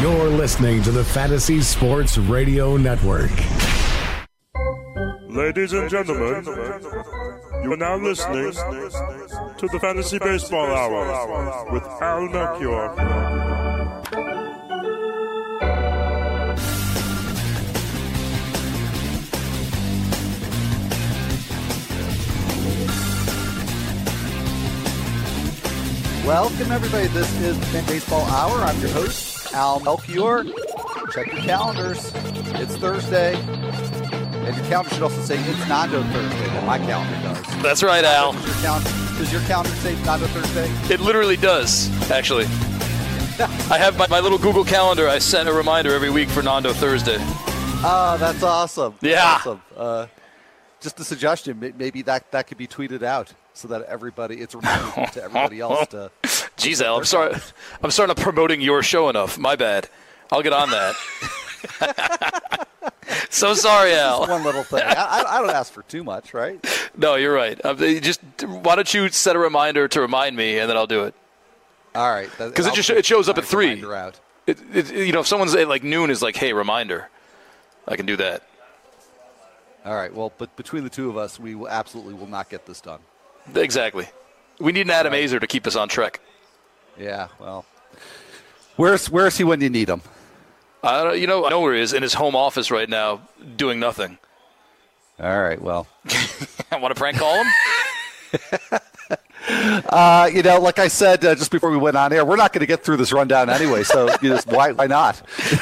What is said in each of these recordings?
You're listening to the Fantasy Sports Radio Network. Ladies and gentlemen, you are now listening to the Fantasy Baseball Hour with Al Melchior. Welcome, everybody. This is the Fan Baseball Hour. I'm your host, Al Melchior. Check your calendars. It's Thursday. And your calendar should also say it's Nando Thursday. Well, my calendar does. That's right, Al. Does your, calendar, does your calendar say Nando Thursday? It literally does, actually. I have my, my little Google Calendar. I set a reminder every week for Nando Thursday. Oh, that's awesome. Yeah. awesome. Uh, just a suggestion. Maybe that, that could be tweeted out so that everybody, it's reminded to everybody else to. Jeez, Al, I'm sorry. I'm starting to promoting your show enough. My bad. I'll get on that. so sorry, Al. One little thing. I, I- don't ask for too much, right? No, you're right. Uh, Just why don't you set a reminder to remind me, and then I'll do it. All right. Because it just it shows up at three. Out. It, it, you know, if someone's at like noon is like, hey, reminder, I can do that. All right. Well, but between the two of us, we will absolutely will not get this done. Exactly. We need an Adam Aizer to keep us on track. Yeah. Well, where's where's he when you need him? I don't, you know, I know where he is in his home office right now, doing nothing. All right. Well, I want to prank call him. uh, you know, like I said uh, just before we went on air, we're not going to get through this rundown anyway. So you know, why why not?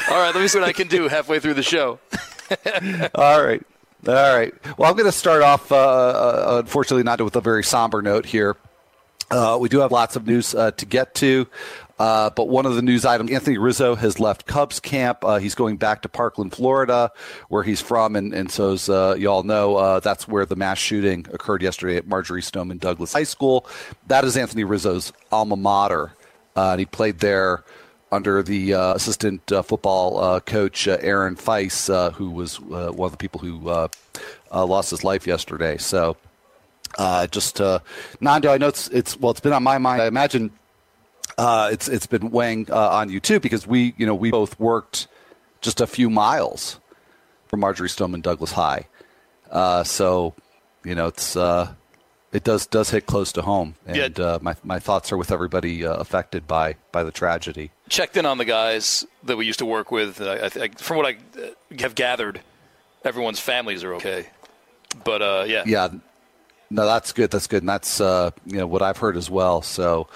All right, let me see what I can do halfway through the show. All right. All right. Well, I'm going to start off, uh, uh, unfortunately, not with a very somber note here. Uh, we do have lots of news uh, to get to. Uh, but one of the news items, Anthony Rizzo has left Cubs camp. Uh, he's going back to Parkland, Florida, where he's from. And, and so, as uh, you all know, uh, that's where the mass shooting occurred yesterday at Marjory Stoneman Douglas High School. That is Anthony Rizzo's alma mater. Uh, and he played there under the uh, assistant uh, football uh, coach uh, Aaron Feis, uh, who was uh, one of the people who lost his life yesterday. So, just Nando, I know it's it's well, it's been on my mind. I imagine it's it's been weighing on you too because we you know we both worked just a few miles from Marjory Stoneman Douglas High, so you know it's. Uh, it does does hit close to home, and Yeah. uh, my my thoughts are with everybody uh, affected by by the tragedy. Checked in on the guys that we used to work with. I, I, I, from what I uh, have gathered, everyone's families are okay. But uh, yeah, Yeah, no, that's good. That's good, and that's uh, you know what I've heard as well. So,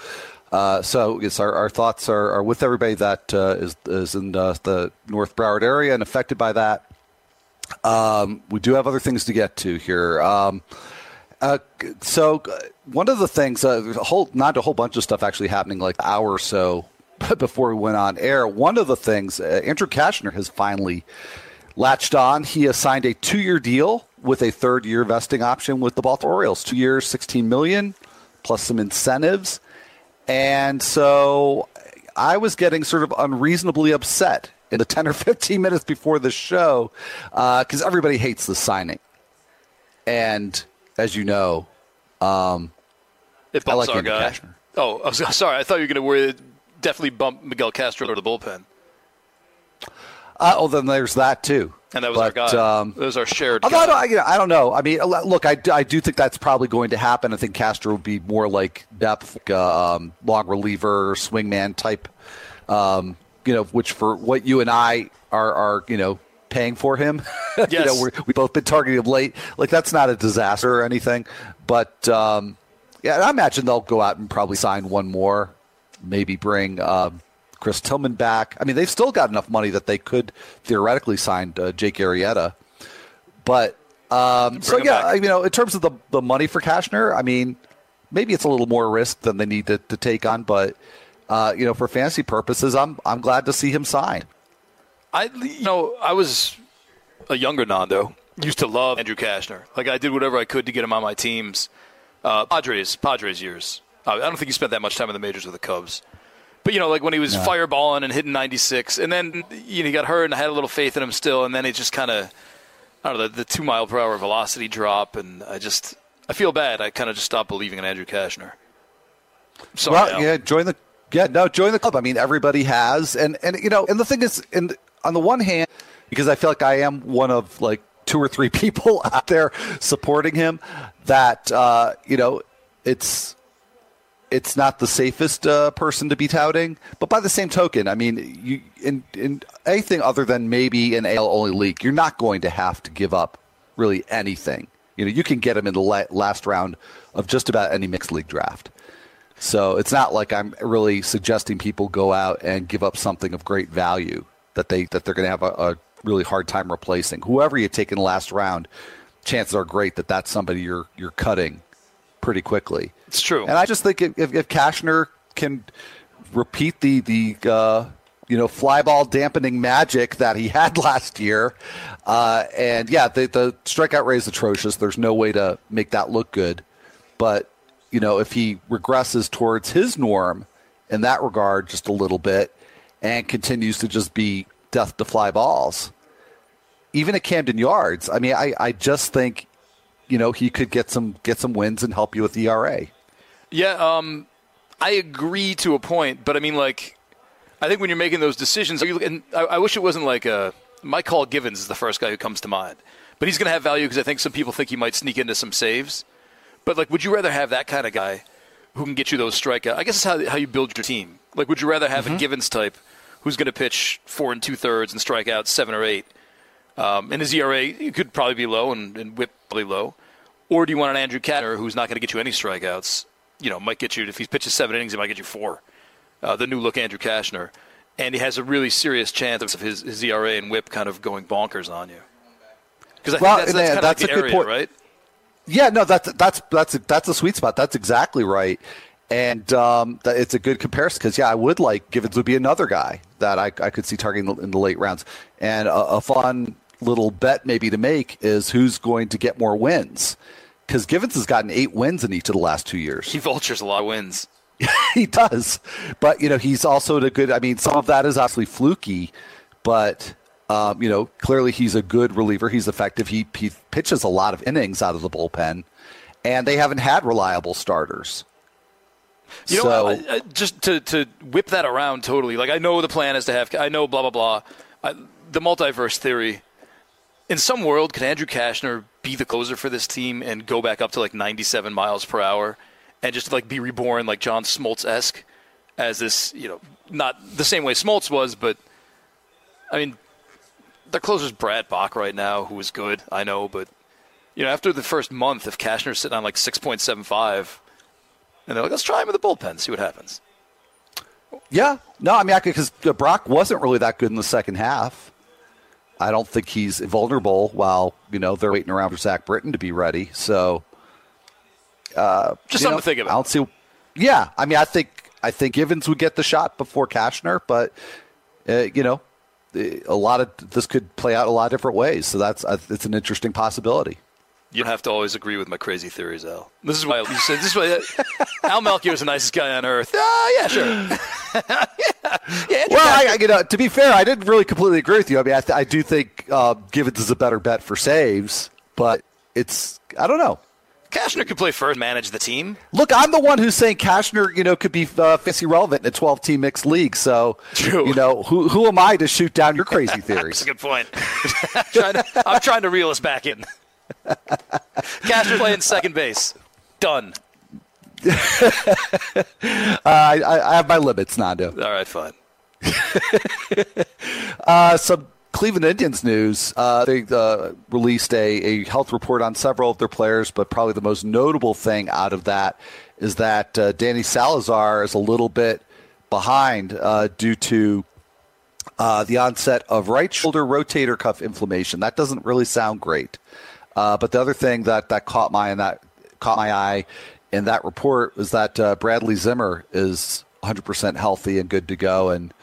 uh, so yes, our, our thoughts are, are with everybody that uh, is is in the, the North Broward area and affected by that. Um, we do have other things to get to here. Um, uh, so uh, one of the things, uh, a whole not a whole bunch of stuff actually happening like an hour or so before we went on air. One of the things, uh, Andrew Cashner has finally latched on. He has signed a two-year deal with a third-year vesting option with the Baltimore Orioles. Two years, sixteen million, plus some incentives. And so I was getting sort of unreasonably upset in the 10 or 15 minutes before the show because everybody hates the signing. And as you know, um, it I bumps like our guy. Cashner. Oh, I was sorry. I thought you were going to worry. Definitely bump Miguel Castro to the bullpen, uh, oh, then there's that too. and that was our But, guy. um, that was our shared. I you know, I don't know. I mean, look, I, I do think that's probably going to happen. I think Castro would be more like depth, like, uh, um, long reliever, swingman type. Um, you know, which for what you and I are, are you know, paying for him. you know, we're, we've both been targeting him late. Like that's not a disaster or anything. But um, yeah, I imagine they'll go out and probably sign one more. Maybe bring um, Chris Tillman back. I mean, they've still got enough money that they could theoretically sign uh, Jake Arrieta. But um, so yeah, back. you know, in terms of the the money for Cashner, I mean, maybe it's a little more risk than they need to, to take on, but uh, you know, for fantasy purposes, I'm I'm glad to see him sign. I, you know, I was a younger Nando. Used to love Andrew Cashner. Like I did whatever I could to get him on my teams. Uh, Padres, Padres years. I don't think he spent that much time in the majors with the Cubs. But you know, like when he was fireballing and hitting 96, and then you know, he got hurt, and I had a little faith in him still, and then it just kind of, I don't know, the, the two mile per hour velocity drop, and I just, I feel bad. I kind of just stopped believing in Andrew Cashner. Sorry, well, Al. yeah, join the Yeah, no, join the club. I mean, everybody has, and and you know, and the thing is, and on the one hand, because I feel like I am one of like two or three people out there supporting him, that uh, you know, it's it's not the safest uh, person to be touting. But by the same token, I mean, you in in anything other than maybe an AL only league, you're not going to have to give up really anything. You know, you can get him in the la- last round of just about any mixed league draft. So it's not like I'm really suggesting people go out and give up something of great value that they that they're going to have a, a really hard time replacing. Whoever you take in the last round, chances are great that that's somebody you're you're cutting pretty quickly. It's true. And I just think if, if Cashner can repeat the the uh, you know fly ball dampening magic that he had last year, uh, and yeah, the, the strikeout rate is atrocious. There's no way to make that look good, but you know, if he regresses towards his norm in that regard just a little bit and continues to just be death to fly balls, even at Camden Yards, I mean, I, I just think, you know, he could get some get some wins and help you with ERA. Yeah, um, I agree to a point, but I mean, like, I think when you're making those decisions, you, and I, I wish it wasn't like a Mychal Givens is the first guy who comes to mind, but he's going to have value because I think some people think he might sneak into some saves. But like, would you rather have that kind of guy who can get you those strikeouts? I guess it's how how you build your team. Like, would you rather have Mm-hmm. a Givens type who's going to pitch four and two thirds and strike out seven or eight, um, and his ERA could probably be low and, and whip probably low, or do you want an Andrew Cashner who's not going to get you any strikeouts? You know, might get you if he pitches seven innings, he might get you four. Uh, the new look Andrew Cashner, and he has a really serious chance of his, his ERA and WHIP kind of going bonkers on you. Because I Well, think that's, that's kind of like that's a good area, point. right? Yeah, no, that's that's that's that's a sweet spot. That's exactly right, and um, that it's a good comparison because yeah, I would like Givens would be another guy that I, I could see targeting in the, in the late rounds, and a, a fun little bet maybe to make is who's going to get more wins because Givens has gotten eight wins in each of the last two years. He vultures a lot of wins. he does, but you know he's also a good. I mean, some of that is obviously fluky, but um, you know clearly he's a good reliever. He's effective. He he pitches a lot of innings out of the bullpen, and they haven't had reliable starters. You know, I, I, just to, to whip that around totally. Like I know the plan is to have. I know blah blah blah. I, the multiverse theory. In some world, could Andrew Cashner be the closer for this team and go back up to like 97 miles per hour, and just like be reborn like John Smoltz esque as this? You know, not the same way Smoltz was, but I mean, their closer's Brad Brach right now, who is good. I know, but you know, after the first month, if Cashner's sitting on like 6.75. And they're like, let's try him in the bullpen, see what happens. yeah, no, I mean, because Brach wasn't really that good in the second half. I don't think he's vulnerable while you know they're waiting around for Zach Britton to be ready. So, uh, Just something know, to think about. I don't see. Yeah, I mean, I think I think Givens would get the shot before Cashner, but uh, you know, a lot of this could play out a lot of different ways. So that's uh, it's an interesting possibility. You don't have to always agree with my crazy theories, Al. This is why you said this is why Al Melchior is the nicest guy on earth. Ah, yeah, sure. yeah, yeah. Well, I, I- you know, to be fair, I didn't really completely agree with you. I mean, I, th- I do think uh, Givens is a better bet for saves, but it's I don't know. Cashner could play first, manage the team. Look, I'm the one who's saying Cashner, you know, could be uh, fantasy relevant in a 12 team mixed league. So, True. you know, who who am I to shoot down your crazy theories? That's a good point. I'm, trying to, I'm trying to reel us back in. Cashner playing second base. Done. Uh, I, I have my limits, Nando. All right, fine. Uh, some Cleveland Indians news. Uh, they uh, released a, a health report on several of their players, but probably the most notable thing out of that is that uh, Danny Salazar is a little bit behind uh, due to uh, the onset of right shoulder rotator cuff inflammation. That doesn't really sound great. Uh, but the other thing that, that caught my and that caught my eye in that report was that uh, Bradley Zimmer is 100% healthy and good to go, and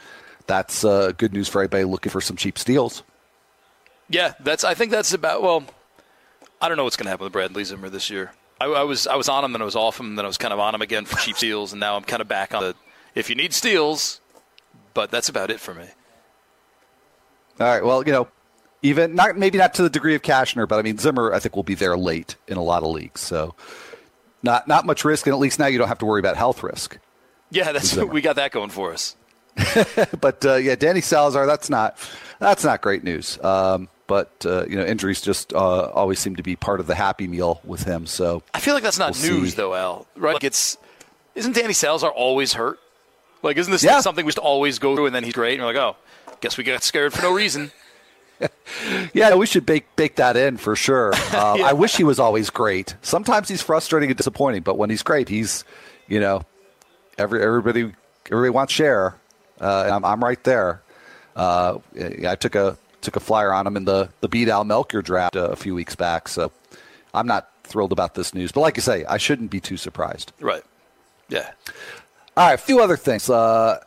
that's uh, good news for anybody looking for some cheap steals. Yeah, that's. I think that's about. Well, I don't know what's going to happen with Bradley Zimmer this year. I, I was I was on him, then I was off him, and then I was kind of on him again for cheap steals, and now I'm kind of back on the. If you need steals, but that's about it for me. All right, well, you know, even not maybe not to the degree of Cashner, but I mean Zimmer, I think will be there late in a lot of leagues, so not not much risk, and at least now you don't have to worry about health risk. Yeah, that's we got that going for us. but uh, yeah, Danny Salazar, that's not that's not great news. Um, but uh, you know, injuries just uh, always seem to be part of the happy meal with him. So I feel like that's not we'll news, see. though, Al. Right? Like it's isn't Danny Salazar always hurt? Like, isn't this Yeah. something we just always go through and then he's great? And we're like, oh, guess we got scared for no reason. Yeah, we should bake bake that in for sure. Um, I wish he was always great. Sometimes he's frustrating and disappointing, but when he's great, he's you know every everybody everybody wants share. Uh, I'm, I'm right there. Uh, I took a took a flyer on him in the the beat Al Melchior draft a few weeks back, so I'm not thrilled about this news. But like you say, I shouldn't be too surprised. Right. Yeah. All right, a few other things. Uh,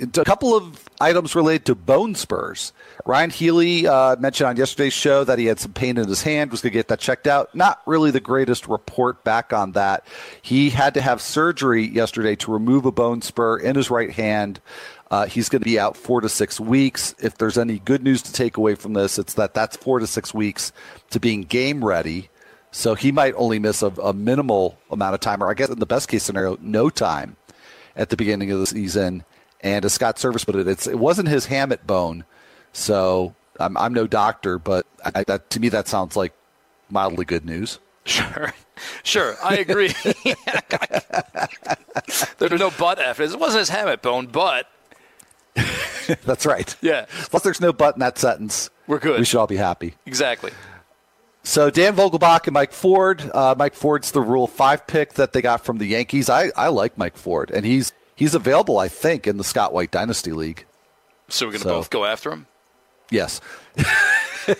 a couple of items related to bone spurs. Ryan Healy uh, mentioned on yesterday's show that he had some pain in his hand, was going to get that checked out. Not really the greatest report back on that. He had to have surgery yesterday to remove a bone spur in his right hand. Uh, he's going to be out four to six weeks. If there's any good news to take away from this, it's that that's four to six weeks to being game ready. So he might only miss a, a minimal amount of time, or I guess in the best case scenario, no time at the beginning of the season. And as Scott Servais put it, it's, it wasn't his hamate bone. So I'm, I'm no doctor, but I, that, to me, that sounds like mildly good news. Sure. Sure. I agree. There's no butt after. It wasn't his hamate bone, but That's right. yeah, Plus, there's no but in that sentence. We're good. We should all be happy. exactly. So Dan Vogelbach and Mike Ford. Uh, Mike Ford's the Rule Five pick that they got from the Yankees. I, I like Mike Ford, and he's he's available, I think, in the Scott White Dynasty League. So we're going to So- both go after him? Yes,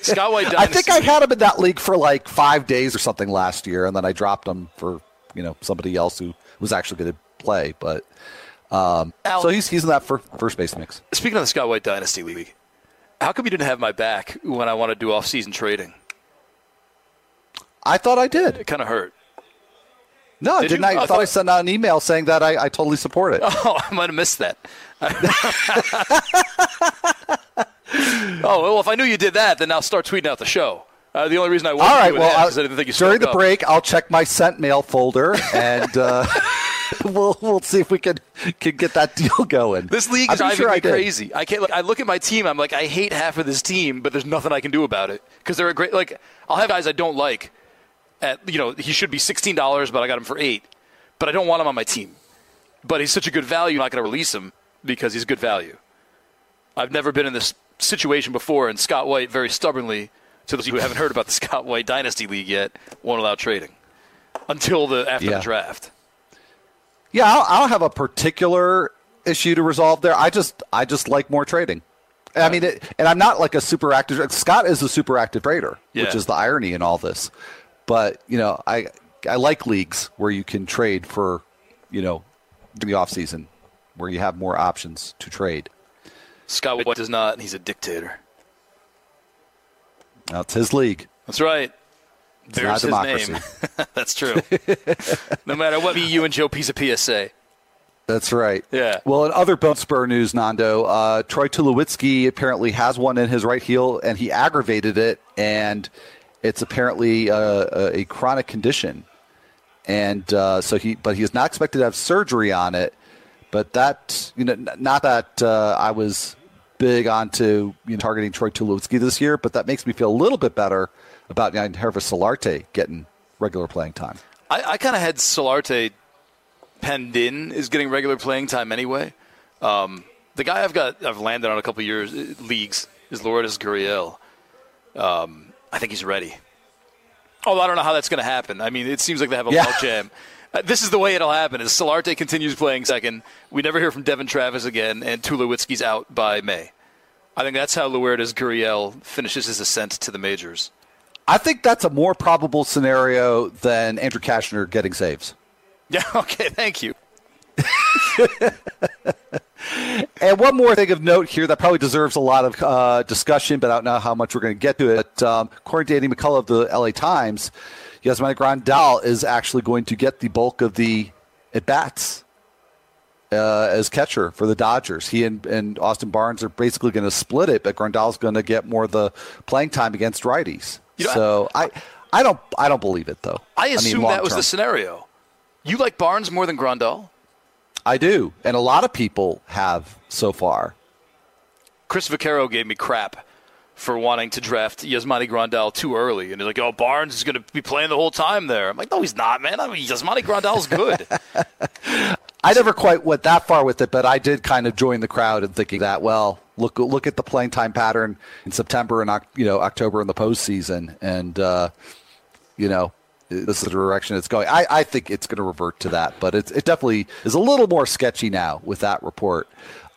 Scott White Dynasty I think I had him in that league for like five days or something last year, and then I dropped him for you know somebody else who was actually going to play. But um, Al- so he's he's in that fir- first base mix. Speaking of the Scott White Dynasty League, how come you didn't have my back when I want to do off-season trading? I thought I did. It kind of hurt. No, Did didn't you? I? I I thought I sent out an email saying that I, I totally support it. Oh, I might have missed that. oh well, if I knew you did that, then I'll start tweeting out the show. Uh, the only reason I wasn't All right. Well, that I, is I didn't think you during the up. break, I'll check my sent mail folder and uh, we'll we'll see if we can can get that deal going. This league is driving sure me crazy. I can't. Look, I look at my team. I'm like, I hate half of this team, but there's nothing I can do about it because they're a great. Like, I'll have guys I don't like. At you know, he should be sixteen dollars, but I got him for eight. But I don't want him on my team. But he's such a good value. I'm not going to release him because he's good value. I've never been in this situation before, and Scott White very stubbornly, to those of you who haven't heard about the Scott White Dynasty League yet, won't allow trading until the after Yeah. the draft. Yeah, I don't, I don't have a particular issue to resolve there. I just I just like more trading. I mean, it, and I'm not like a super active. Scott is a super active trader, which is the irony in all this. But you know, I I like leagues where you can trade for, you know, during the off season, where you have more options to trade. Scott White does not, and he's a dictator. That's his league. That's right. not There's his democracy. name. That's true. no matter what me, you, and Joe Pisapia. That's right. Yeah. Well, in other bone spur news, Nando, uh, Troy Tulowitzki apparently has one in his right heel, and he aggravated it, and it's apparently uh, a, a chronic condition, and uh, so he, but he is not expected to have surgery on it. But that, you know, not that uh, I was big onto you know, targeting Troy Tulowitzki this year, but that makes me feel a little bit better about you know, Hervis Solarte getting regular playing time. I, I kind of had Solarte penned in is getting regular playing time anyway. Um, the guy I've got, I've landed on a couple years uh, leagues is Lourdes Gurriel. Um, I think he's ready. Although I don't know how that's going to happen. I mean, it seems like they have a Yeah. jam. Uh, this is the way it'll happen: is Solarte continues playing second. We never hear from Devon Travis again, and Tulowitzki's out by May. I think that's how Lourdes Gurriel finishes his ascent to the majors. I think that's a more probable scenario than Andrew Cashner getting saves. Yeah. Okay. Thank you. And one more thing of note here that probably deserves a lot of uh, discussion, but I don't know how much we're going to get to it. But, um, according to Danny McCullough of the LA Times, Yasmani Grandal is actually going to get the bulk of the at bats uh, as catcher for the Dodgers. He and, and Austin Barnes are basically going to split it, but Grandal's going to get more of the playing time against righties. You know, so I, I don't, I don't believe it though. I mean, assume long that was term. the scenario. You like Barnes more than Grandal? I do, and a lot of people have so far. Chris Vaccaro gave me crap for wanting to draft Yasmani Grandal too early, and he's like, "Oh, Barnes is going to be playing the whole time there." I'm like, "No, he's not, man. I mean, Yasmani Grandal's good." I never quite went that far with it, but I did kind of join the crowd in thinking that, well, look look at the playing time pattern in September and you know October in the postseason, and uh, you know is the direction it's going. I, I think it's going to revert to that, but it, it definitely is a little more sketchy now with that report.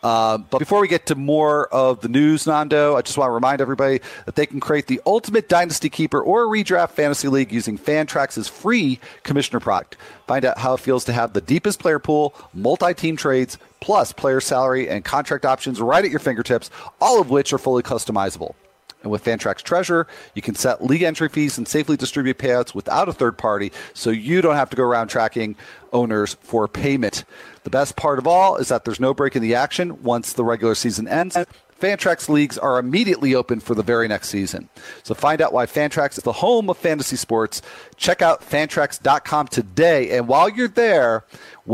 Um, but before we get to more of the news, Nando, I just want to remind everybody that they can create the ultimate dynasty keeper or redraft fantasy league using Fantrax's free commissioner product. Find out how it feels to have the deepest player pool, multi-team trades, plus player salary and contract options right at your fingertips, all of which are fully customizable. And with Fantrax Treasure, you can set league entry fees and safely distribute payouts without a third party, so you don't have to go around tracking owners for payment. The best part of all is that there's no break in the action once the regular season ends. Fantrax leagues are immediately open for the very next season. So find out why Fantrax is the home of fantasy sports. Check out fantrax.com today. And while you're there,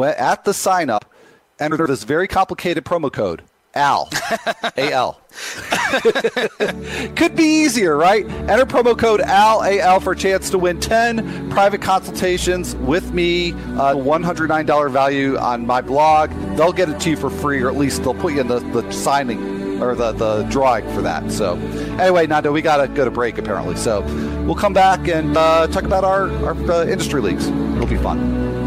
at the sign up, enter this very complicated promo code Al. A L. Could be easier, right? Enter promo code AL AL for a chance to win 10 private consultations with me, uh, $109 value on my blog. They'll get it to you for free, or at least they'll put you in the, the signing or the, the drawing for that. So, anyway, Nando, we got to go to break apparently. So, we'll come back and uh, talk about our, our uh, industry leagues. It'll be fun.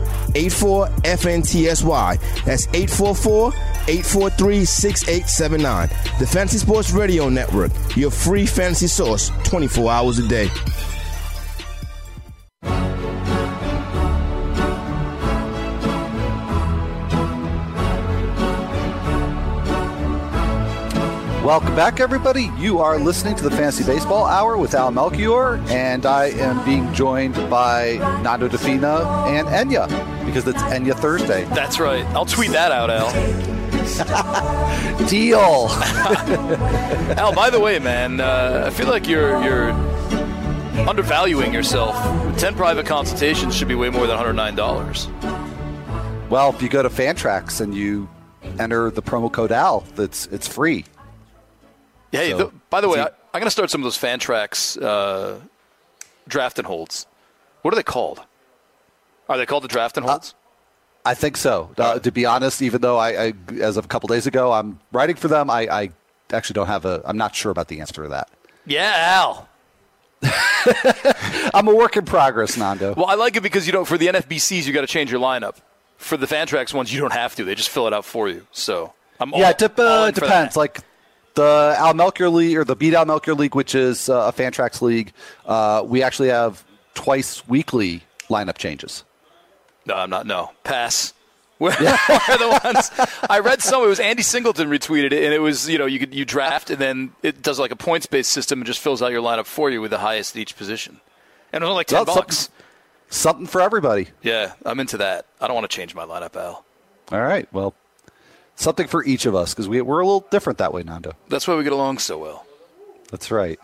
84 FNTSY. That's 844 843 6879. The Fantasy Sports Radio Network, your free fantasy source 24 hours a day. Welcome back, everybody. You are listening to the Fantasy Baseball Hour with Al Melchior, and I am being joined by Nando Di Fino and Enya because it's Enya Thursday. That's right. I'll tweet that out, Al. Deal. Al, by the way, man, uh, I feel like you're you're undervaluing yourself. Ten private consultations should be way more than $109. Well, if you go to Fantrax and you enter the promo code Al, that's it's free. Hey, so, by the way, I, am going to start some of those Fantrax uh, draft and holds. What are they called? Are they called the draft and holds? Uh, I think so. Uh, to be honest, even though I, I, as of a couple days ago, I'm writing for them, I, I actually don't have a. I'm not sure about the answer to that. Yeah, Al. I'm a work in progress, Nando. Well, I like it because you know for the NFBCs you got to change your lineup. For the Fantrax ones, you don't have to; they just fill it out for you. So I'm yeah, all, dep- all it depends. Like the Al Melchior League or the Beat Al Melchior League, which is uh, a Fantrax league, uh, we actually have twice weekly lineup changes. No, I'm not. No, pass. Where, are the ones? I read some. It was Andy Singleton retweeted it, and it was you know you could you draft and then it does like a points based system and just fills out your lineup for you with the highest at each position, and it was only like ten well, bucks. Something, something for everybody. Yeah, I'm into that. I don't want to change my lineup, Al. All right. Well, something for each of us because we, we're a little different that way, Nando. That's why we get along so well. That's right.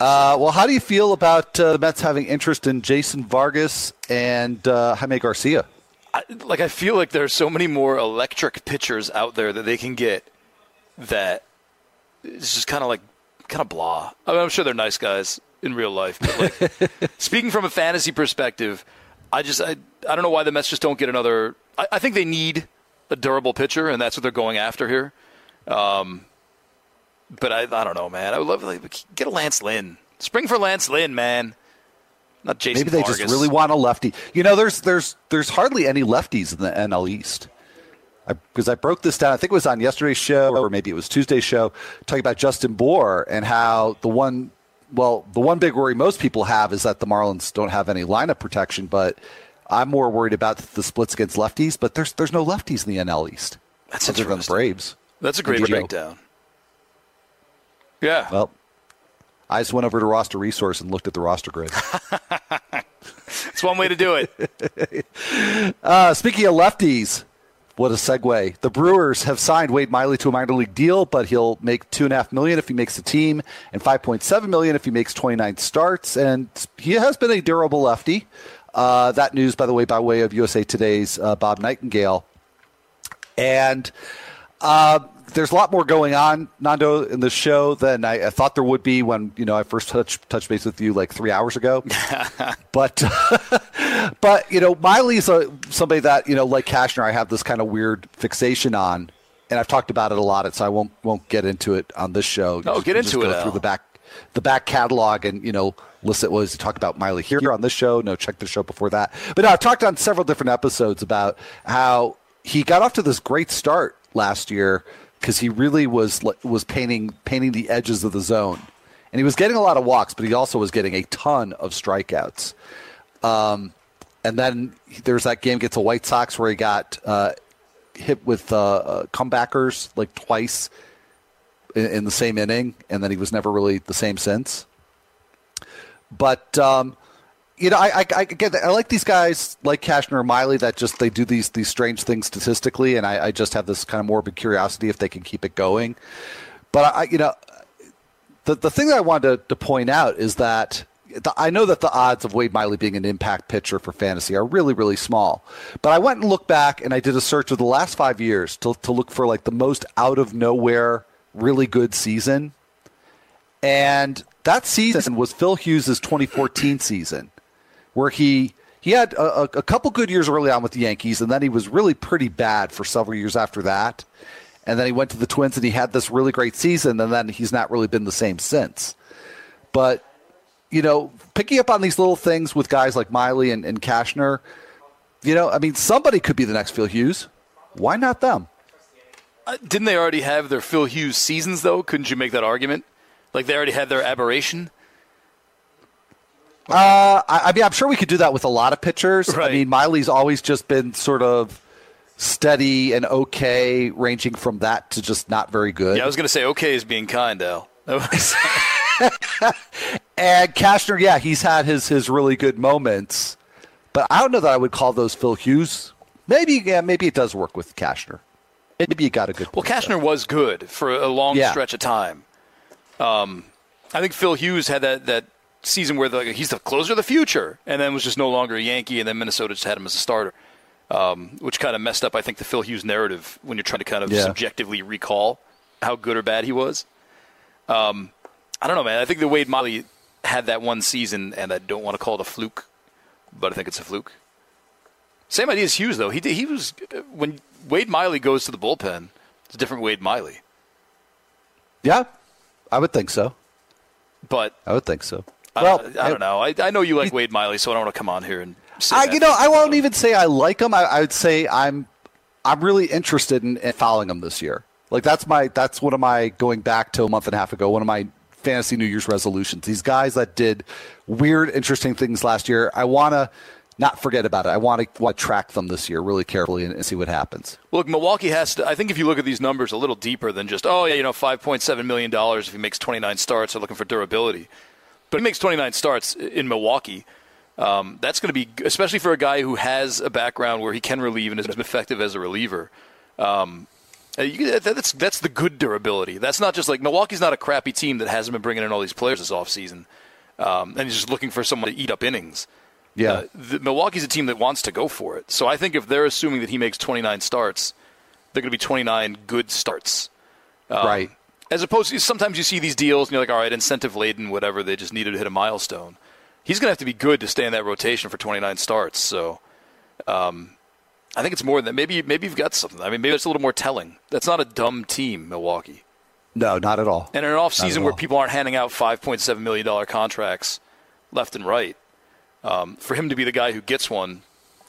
Uh, well, how do you feel about uh, the Mets having interest in Jason Vargas and uh, Jaime Garcia? I, like, I feel like there's so many more electric pitchers out there that they can get that it's just kind of like kind of blah. I mean, I'm sure they're nice guys in real life, but like, speaking from a fantasy perspective, I just I, I don't know why the Mets just don't get another. I, I think they need a durable pitcher, and that's what they're going after here. Um, but I, I don't know, man. I would love to like, get a Lance Lynn. Spring for Lance Lynn, man. Not Jason. Maybe they Vargas. just really want a lefty. You know, there's there's there's hardly any lefties in the NL East. because I, I, broke this down. I think it was on yesterday's show or maybe it was Tuesday's show, talking about Justin Bour and how the one, well, the one big worry most people have is that the Marlins don't have any lineup protection, but I'm more worried about the splits against lefties. But there's there's no lefties in the NL East. That's other than the Braves. That's a great breakdown. Yeah. Well, I just went over to Roster Resource and looked at the roster grid. It's one way to do it. uh, speaking of lefties, what a segue. The Brewers have signed Wade Miley to a minor league deal, but he'll make two and a half million if he makes the team, and five point seven million if he makes twenty nine starts. And he has been a durable lefty. Uh, that news, by the way, by way of USA Today's uh, Bob Nightingale. And uh, there's a lot more going on, Nando, in the show than I, I, thought there would be when you know I first touched touched base with you like three hours ago. but but you know, Miley's a, somebody that you know, like Cashner, I have this kind of weird fixation on, and I've talked about it a lot, so I won't won't get into it on this show. No, just, get into it go through the back the back catalog and you know listen was to talk about Miley here on this show. No, check the show before that. But no, I've talked on several different episodes about how he got off to this great start last year because he really was was painting painting the edges of the zone, and he was getting a lot of walks, but he also was getting a ton of strikeouts. Um, and then there's that game against the White Sox where he got uh, hit with uh, uh, comebackers like twice in, in, the same inning, and then he was never really the same since. But um, you know, I, I, I get I like these guys like Cashner or Miley that just they do these these strange things statistically, and I, I just have this kind of morbid curiosity if they can keep it going. But I, you know, the the thing that I wanted to, to point out is that the, I know that the odds of Wade Miley being an impact pitcher for fantasy are really, really small. But I went and looked back and I did a search of the last five years to, to look for like the most out of nowhere, really good season. And that season was Phil Hughes' 2014 season where he he had a, a, couple good years early on with the Yankees, and then he was really pretty bad for several years after that. And then he went to the Twins, and he had this really great season, and then he's not really been the same since. But you know, picking up on these little things with guys like Miley and, and Cashner, you know, I mean, somebody could be the next Phil Hughes. Why not them? Uh, didn't they already have their Phil Hughes seasons, though? Couldn't you make that argument? Like they already had their aberration? Uh, I, I, mean, I'm sure we could do that with a lot of pitchers. Right. I mean, Miley's always just been sort of steady and okay, ranging from that to just not very good. Yeah, I was going to say okay is being kind, Al. and Cashner, yeah, he's had his his really good moments, but I don't know that I would call those Phil Hughes. Maybe, yeah, maybe it does work with Cashner. Maybe you got a good. Well, Cashner there. was good for a long yeah. stretch of time. Um, I think Phil Hughes had that that season where the, he's the closer of the future, and then was just no longer a Yankee, and then Minnesota just had him as a starter, um, which kind of messed up, I think, the Phil Hughes narrative when you're trying to kind of yeah. subjectively recall how good or bad he was. Um, I don't know, man. I think the Wade Miley had that one season, and I don't want to call it a fluke, but I think it's a fluke. Same idea as Hughes, though. He he was when Wade Miley goes to the bullpen. It's a different Wade Miley. Yeah, I would think so. But I would think so. I well, don't, I don't know. I, I know you like Wade Miley, so I don't want to come on here and. I, you know, I won't even say I like him. I, I would say I'm, I'm really interested in, in following him this year. Like that's my that's one of my going back to a month and a half ago. One of my fantasy New Year's resolutions. These guys that did weird, interesting things last year. I want to not forget about it. I want to, want to track them this year really carefully and, and, see what happens. Look, Milwaukee has to. I think if you look at these numbers a little deeper than just oh yeah, you know, five point seven million dollars if he makes twenty nine starts, they're looking for durability. But he makes 29 starts in Milwaukee. Um, that's going to be, especially for a guy who has a background where he can relieve and is effective as a reliever. Um, uh, you, that's that's the good durability. That's not just like Milwaukee's not a crappy team that hasn't been bringing in all these players this offseason. Um, and he's just looking for someone to eat up innings. Yeah, uh, the, Milwaukee's a team that wants to go for it. So I think if they're assuming that he makes 29 starts, they're going to be 29 good starts. Um, right. As opposed to sometimes you see these deals and you're like, all right, incentive laden, whatever. They just needed to hit a milestone. He's going to have to be good to stay in that rotation for 29 starts. So, um, I think it's more than that. Maybe maybe you've got something. I mean, maybe it's a little more telling. That's not a dumb team, Milwaukee. No, not at all. And in an off season where people aren't handing out 5.7 million dollar contracts left and right, um, for him to be the guy who gets one,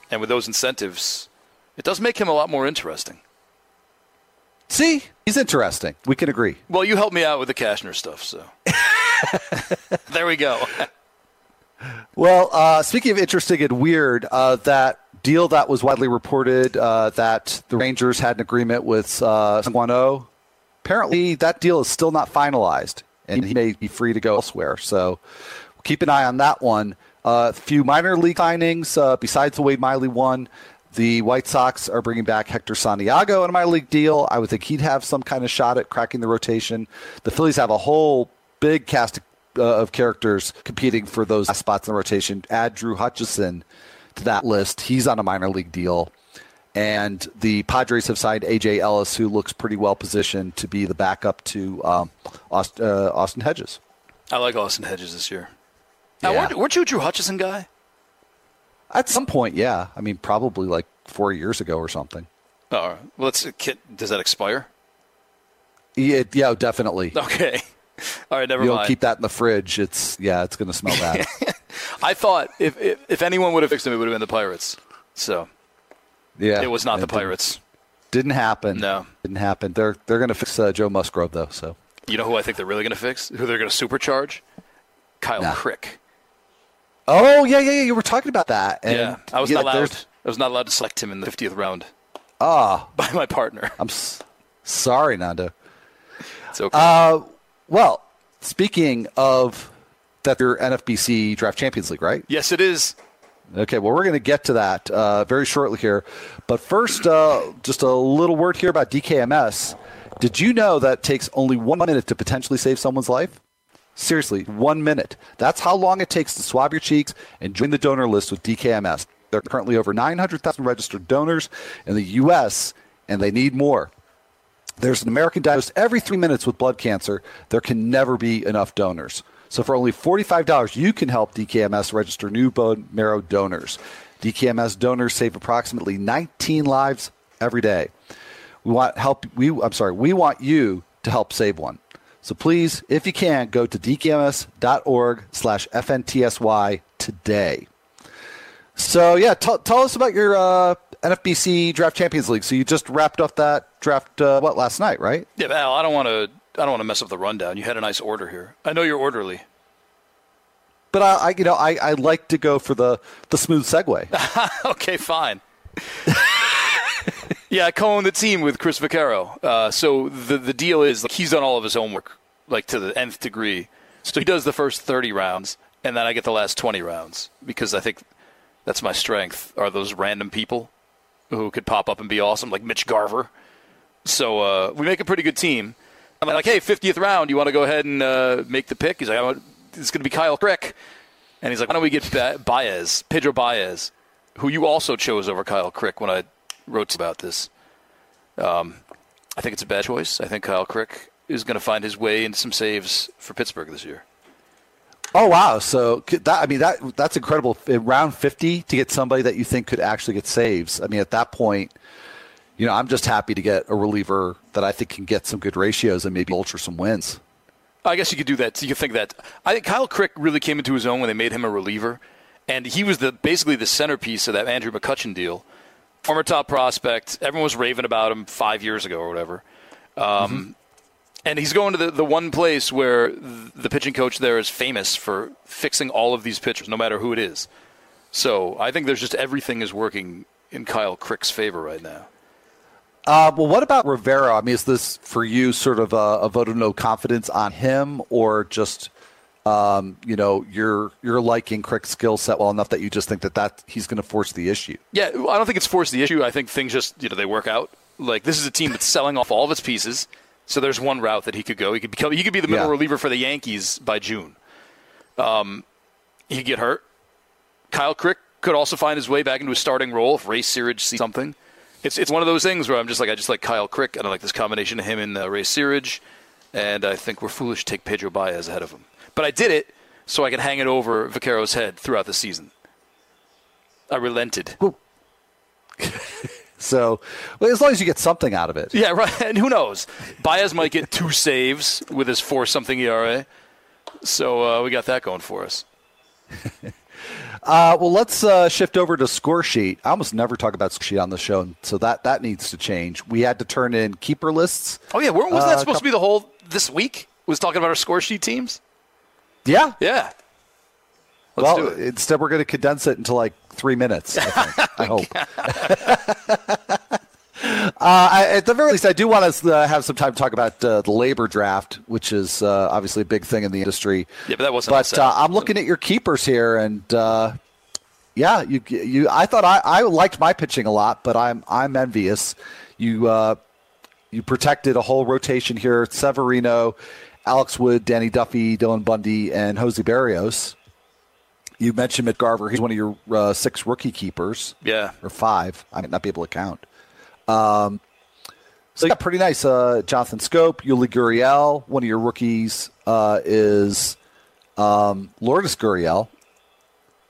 and with those incentives, it does make him a lot more interesting. See, he's interesting. We can agree. Well, you helped me out with the Cashner stuff, so there we go. Well, uh, speaking of interesting and weird, uh, that deal that was widely reported uh, that the Rangers had an agreement with uh, Guano, apparently that deal is still not finalized, and he may be free to go elsewhere. So keep an eye on that one. A uh, few minor league signings uh, besides the Wade Miley one. The White Sox are bringing back Hector Santiago in a minor league deal. I would think he'd have some kind of shot at cracking the rotation. The Phillies have a whole big cast of, uh, characters competing for those spots in the rotation. Add Drew Hutchison to that list. He's on a minor league deal. And the Padres have signed A.J. Ellis, who looks pretty well positioned to be the backup to um, Austin, uh, Austin Hedges. I like Austin Hedges this year. Now, Yeah. weren't, weren't you a Drew Hutchison guy? At some point, yeah. I mean, probably like four years ago or something. Oh, well, let's, does that expire? Yeah, yeah definitely. Okay. All right, never You'll mind. keep that in the fridge. It's yeah, it's going to smell bad. I thought if, if if anyone would have fixed him, it would have been the Pirates. So yeah, it was not the didn't- Pirates. Didn't happen. No. didn't happen. They're they're going to fix uh, Joe Musgrove though. So You know who I think they're really going to fix? Who they're going to supercharge? Kyle Nah. Crick. Oh yeah yeah yeah, you were talking about that. And, yeah, I was yeah, not allowed. there's- I was not allowed to select him in the 50th round Ah, by my partner. I'm s- sorry, Nando. It's okay. Uh, well, speaking of that, your NFBC Draft Champions League, right? yes, it is. Okay, well, we're going to get to that uh, very shortly here. But first, uh, just a little word here about DKMS. Did you know that it takes only one minute to potentially save someone's life? Seriously, one minute. That's how long it takes to swab your cheeks and join the donor list with DKMS. There are currently over 900,000 registered donors in the U.S., and they need more. There's an American diagnosed every three minutes with blood cancer. There can never be enough donors. So for only $45, you can help DKMS register new bone marrow donors. DKMS donors save approximately 19 lives every day. We want help. We I'm sorry. We want you to help save one. So please, if you can, go to dkms.org/fntsy today. So yeah, t- tell us about your uh, NFBC Draft Champions League. So you just wrapped up that draft uh, what last night, right? Yeah, Al, I don't want to. I don't want to mess up the rundown. You had a nice order here. I know you're orderly. But I, I you know, I, I like to go for the the smooth segue. okay, fine. yeah, I co-own the team with Chris Vaccaro. Uh, so the the deal is like, he's done all of his homework, like to the nth degree. So he does the first thirty rounds, and then I get the last twenty rounds because I think that's my strength. Are those random people who could pop up and be awesome, like Mitch Garver? So uh, we make a pretty good team. I'm like, hey, 50th round, you want to go ahead and uh, make the pick? He's like, it's going to be Kyle Crick. And he's like, why don't we get Ba- Baez, Pedro Baez, who you also chose over Kyle Crick when I wrote about this. Um, I think it's a bad choice. I think Kyle Crick is going to find his way into some saves for Pittsburgh this year. Oh wow! So that I mean that that's incredible. In round fifty to get somebody that you think could actually get saves. I mean at that point, you know I'm just happy to get a reliever that I think can get some good ratios and maybe ultra some wins. I guess you could do that. You could think that. I think Kyle Crick really came into his own when they made him a reliever, and he was the basically the centerpiece of that Andrew McCutchen deal. Former top prospect. Everyone was raving about him five years ago or whatever. Um, And he's going to the, the one place where the pitching coach there is famous for fixing all of these pitchers, no matter who it is. So I think there's just everything is working in Kyle Crick's favor right now. Uh, well, what about Rivera? I mean, is this for you sort of a, a vote of no confidence on him, or just um, you know you're you're liking Crick's skill set well enough that you just think that that he's going to force the issue? Yeah, I don't think it's forced the issue. I think things just you know they work out. Like this is a team that's selling off all of its pieces, so there's one route that he could go. He could become he could be the middle Yeah. reliever for the Yankees by June. Um, he could get hurt. Kyle Crick could also find his way back into a starting role if Ray Searage sees something. It's it's one of those things where I'm just like I just like Kyle Crick. I don't like this combination of him and uh, Ray Searage, and I think we're foolish to take Pedro Baez ahead of him. But I did it so I could hang it over Vaccaro's head throughout the season. I relented. So, well, as long as you get something out of it. Yeah, right. And who knows? Baez might get two saves with his four something ERA. So uh, we got that going for us. Uh, well, let's uh, shift over to score sheet. I almost never talk about score sheet on the show, so that that needs to change. We had to turn in keeper lists. Oh yeah, wasn't that supposed to be the whole this week? Was talking about our score sheet teams? Yeah, yeah. Let's well, instead we're going to condense it into like three minutes. I, think, I hope. Uh, I, at the very least, I do want to uh, have some time to talk about uh, the labor draft, which is uh, obviously a big thing in the industry. Yeah, but that wasn't. But uh, I'm looking at your keepers here, and uh, yeah, you you. I thought I, I liked my pitching a lot, but I'm I'm envious. You you protected a whole rotation here: Severino, Alex Wood, Danny Duffy, Dylan Bundy, and Jose Berrios. You mentioned McGarver. He's one of your six rookie keepers. Yeah, or five. I might not be able to count. Um, so yeah, pretty nice. Uh, Jonathan Schoop, Yuli Gurriel. One of your rookies uh, is um, Lourdes Gurriel.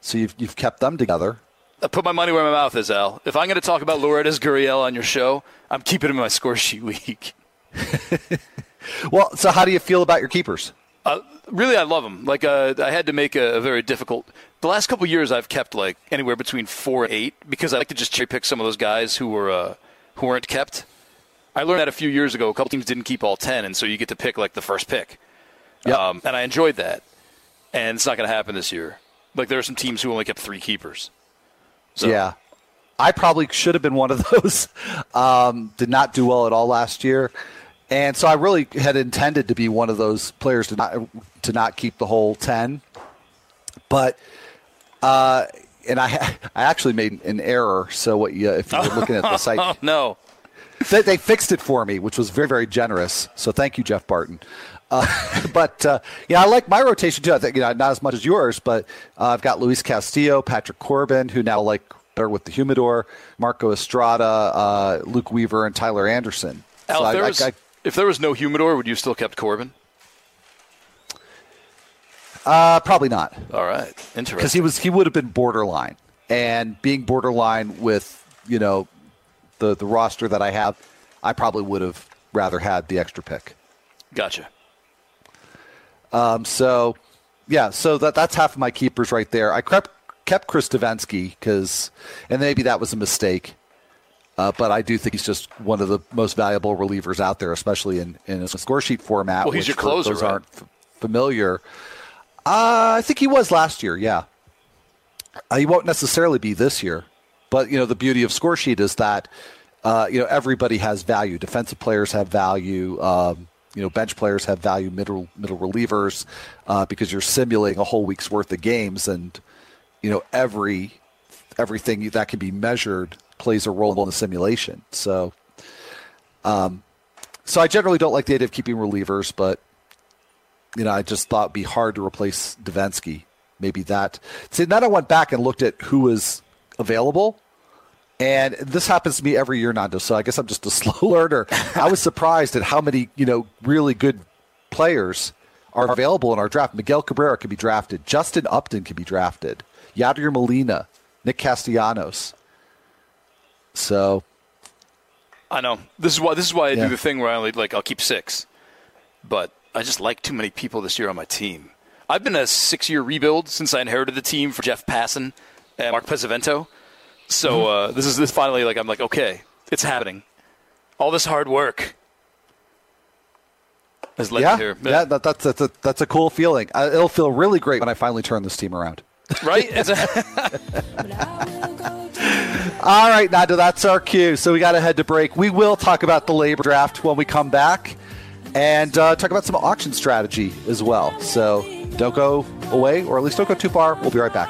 So you've you've kept them together. I put my money where my mouth is, Al. If I'm going to talk about Lourdes Gurriel on your show, I'm keeping him in my score sheet week. well, so how do you feel about your keepers? Uh, really, I love them. Like uh, I had to make a, a, very difficult. The last couple years, I've kept like anywhere between four and eight because I like to just cherry pick some of those guys who were uh, who weren't kept. I learned that a few years ago. A couple teams didn't keep all 10, and so you get to pick like the first pick. Yep. Um, and I enjoyed that. And it's not going to happen this year. Like there are some teams who only kept three keepers. So. Yeah. I probably should have been one of those. Um, did not do well at all last year. And so I really had intended to be one of those players to not to not keep the whole 10. But uh, and I I actually made an error. So what you if you're looking at the site, oh, no, they, they, fixed it for me, which was very very generous. So thank you, Jeff Barton. Uh, but uh, yeah, I like my rotation too. I think you know not as much as yours, but uh, I've got Luis Castillo, Patrick Corbin, who now like better with the humidor, Marco Estrada, uh, Luke Weaver, and Tyler Anderson. Al, so I, there was, I, I, if there was no humidor, would you still kept Corbin? Uh, probably not. All right, interesting. Because he was he would have been borderline, and being borderline with you know the the roster that I have, I probably would have rather had the extra pick. Gotcha. Um, so yeah, so that that's half of my keepers right there. I kept kept Chris Devenski because, and maybe that was a mistake. Uh, but I do think he's just one of the most valuable relievers out there, especially in, in a score sheet format. Well, he's your closer. Those right? aren't f- familiar. Uh, I think he was last year. Yeah, uh, he won't necessarily be this year, but you know the beauty of score sheet is that uh, you know everybody has value. Defensive players have value. Um, you know, bench players have value. Middle middle relievers uh, because you're simulating a whole week's worth of games, and you know every everything that can be measured plays a role in the simulation. So, um, so I generally don't like the idea of keeping relievers, but you know, I just thought it'd be hard to replace Devenski. Maybe that. See, then I went back and looked at who was available. And this happens to me every year, Nando. So I guess I'm just a slow learner. I was surprised at how many, you know, really good players are available in our draft. Miguel Cabrera can be drafted. Justin Upton can be drafted. Yadier Molina, Nick Castellanos. So I know this is why this is why I yeah. do the thing where I only like I'll keep six, but I just like too many people this year on my team. I've been a six year rebuild since I inherited the team for Jeff Passan and Mark Pesavento. So mm-hmm. uh, this is this finally like I'm like okay, it's happening. All this hard work has led yeah, here. Yeah, that, that's that's a, that's a cool feeling. Uh, it'll feel really great when I finally turn this team around. Right. All right, Nando, that's our cue. So we got to head to break. We will talk about the labor draft when we come back and uh, talk about some auction strategy as well. So don't go away, or at least don't go too far. We'll be right back.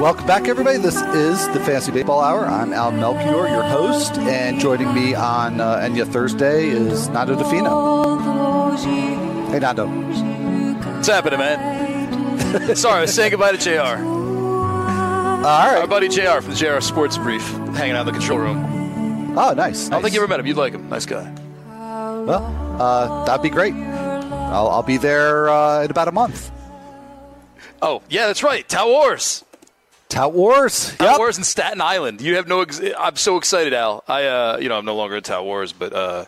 Welcome back, everybody. This is the Fantasy Baseball Hour. I'm Al Melchior, your host, and joining me on uh, Enya Thursday is Nando Di Fino. Hey, Nando. What's happening, man? Sorry, I was saying goodbye to JR. All right. Our buddy JR from the JR Sports Brief, hanging out in the control room. Oh, nice. I don't think you ever met him. You'd like him. Nice guy. Well, uh, that'd be great. I'll, I'll be there uh, in about a month. Oh, yeah, that's right. Tout Wars. Tout Wars. Yep. Wars in Staten Island. You have no. Ex- I'm so excited, Al. I, uh, you know, I'm no longer in Tout Wars, but uh,